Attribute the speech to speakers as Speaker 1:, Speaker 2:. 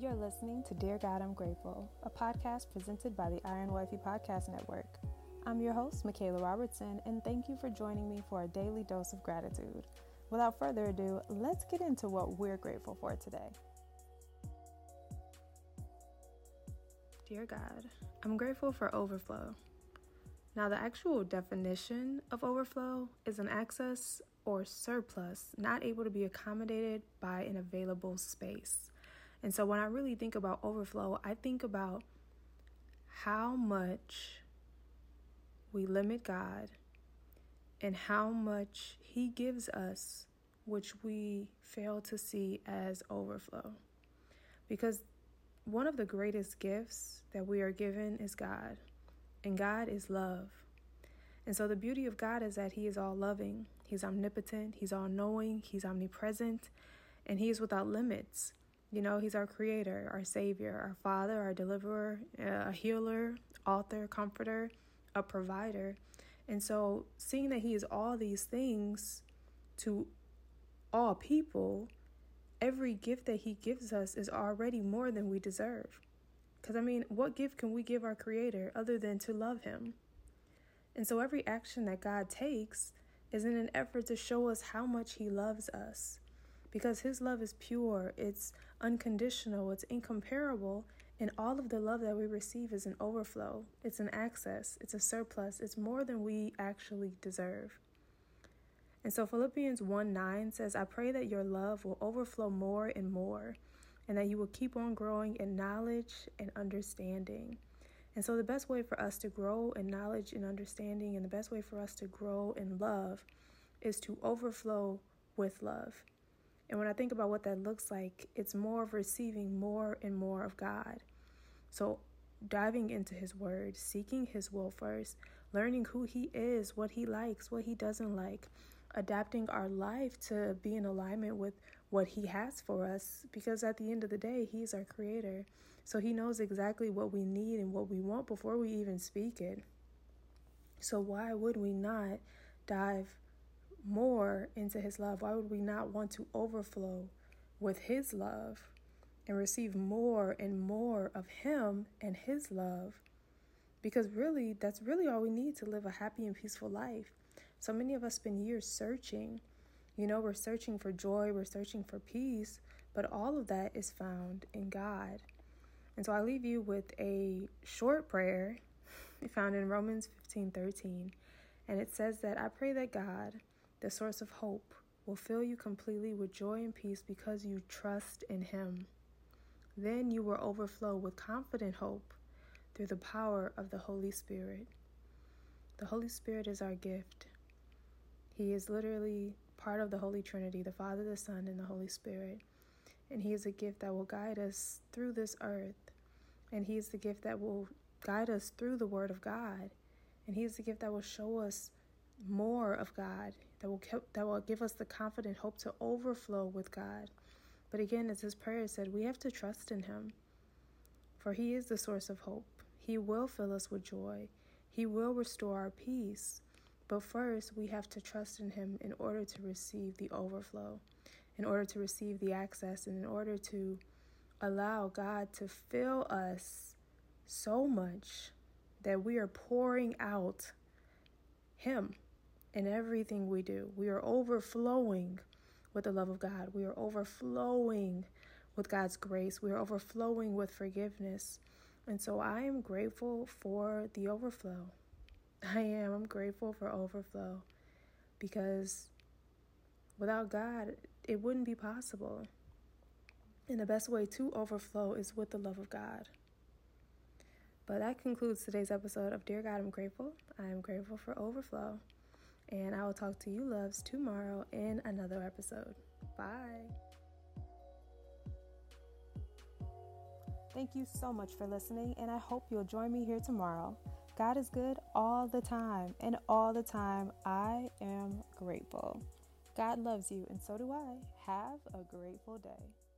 Speaker 1: You're listening to Dear God, I'm Grateful, a podcast presented by the Iron Wifey Podcast Network. I'm your host, Michaela Robertson, and thank you for joining me for a daily dose of gratitude. Without further ado, let's get into what we're grateful for today. Dear God, I'm grateful for overflow. Now, the actual definition of overflow is an excess or surplus not able to be accommodated by an available space. And so, when I really think about overflow, I think about how much we limit God and how much He gives us, which we fail to see as overflow. Because one of the greatest gifts that we are given is God, and God is love. And so, the beauty of God is that He is all loving, He's omnipotent, He's all knowing, He's omnipresent, and He is without limits. You know, He's our creator, our savior, our father, our deliverer, uh, a healer, author, comforter, a provider. And so, seeing that He is all these things to all people, every gift that He gives us is already more than we deserve. Because, I mean, what gift can we give our Creator other than to love Him? And so, every action that God takes is in an effort to show us how much He loves us. Because His love is pure, it's unconditional, it's incomparable, and all of the love that we receive is an overflow, it's an access, it's a surplus, it's more than we actually deserve. And so Philippians 1 9 says, I pray that your love will overflow more and more, and that you will keep on growing in knowledge and understanding. And so, the best way for us to grow in knowledge and understanding, and the best way for us to grow in love, is to overflow with love. And when I think about what that looks like, it's more of receiving more and more of God. So, diving into His Word, seeking His will first, learning who He is, what He likes, what He doesn't like, adapting our life to be in alignment with what He has for us because at the end of the day, He's our Creator. So He knows exactly what we need and what we want before we even speak it. So, why would we not dive more into His love? Why would we not want to overflow with His love and receive more and more of Him and His love? Because really, that's really all we need to live a happy and peaceful life. So many of us spend years searching. You know, we're searching for joy, we're searching for peace, but all of that is found in God. And so I leave you with a short prayer found in Romans 15 13. And it says that I pray that God, the source of hope, will fill you completely with joy and peace because you trust in Him. Then you will overflow with confident hope through the power of the Holy Spirit. The Holy Spirit is our gift. He is literally part of the Holy Trinity the Father, the Son, and the Holy Spirit. And He is a gift that will guide us through this earth. And He is the gift that will guide us through the Word of God. And He is the gift that will show us more of God, that will, that will give us the confident hope to overflow with God. But again, as His prayer said, we have to trust in Him. For He is the source of hope. He will fill us with joy. He will restore our peace. But first, we have to trust in Him in order to receive the overflow, in order to receive the access, and in order to allow God to fill us so much that we are pouring out Him in everything we do. We are overflowing with the love of God. We are overflowing with God's grace. We are overflowing with forgiveness. And so I am grateful for the overflow. I am. I'm grateful for overflow because without God, it wouldn't be possible. And the best way to overflow is with the love of God. But that concludes today's episode of Dear God, I'm Grateful. I am grateful for overflow. And I will talk to you, loves, tomorrow in another episode. Bye. Thank you so much for listening, and I hope you'll join me here tomorrow. God is good all the time, and all the time I am grateful. God loves you, and so do I. Have a grateful day.